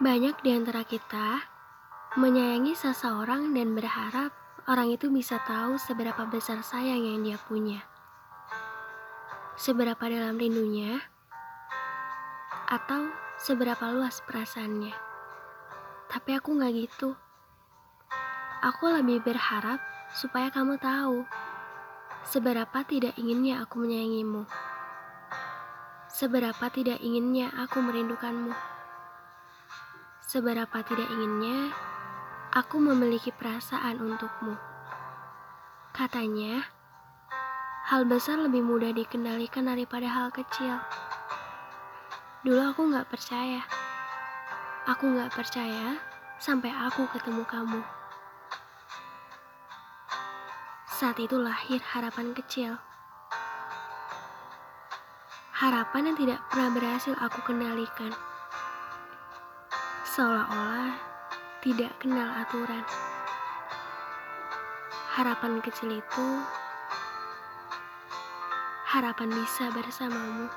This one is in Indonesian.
Banyak di antara kita menyayangi seseorang dan berharap orang itu bisa tahu seberapa besar sayang yang dia punya. Seberapa dalam rindunya, atau seberapa luas perasaannya. Tapi aku gak gitu. Aku lebih berharap supaya kamu tahu seberapa tidak inginnya aku menyayangimu. Seberapa tidak inginnya aku merindukanmu seberapa tidak inginnya aku memiliki perasaan untukmu. Katanya, hal besar lebih mudah dikendalikan daripada hal kecil. Dulu aku gak percaya. Aku gak percaya sampai aku ketemu kamu. Saat itu lahir harapan kecil. Harapan yang tidak pernah berhasil aku kendalikan seolah-olah tidak kenal aturan. Harapan kecil itu harapan bisa bersamamu.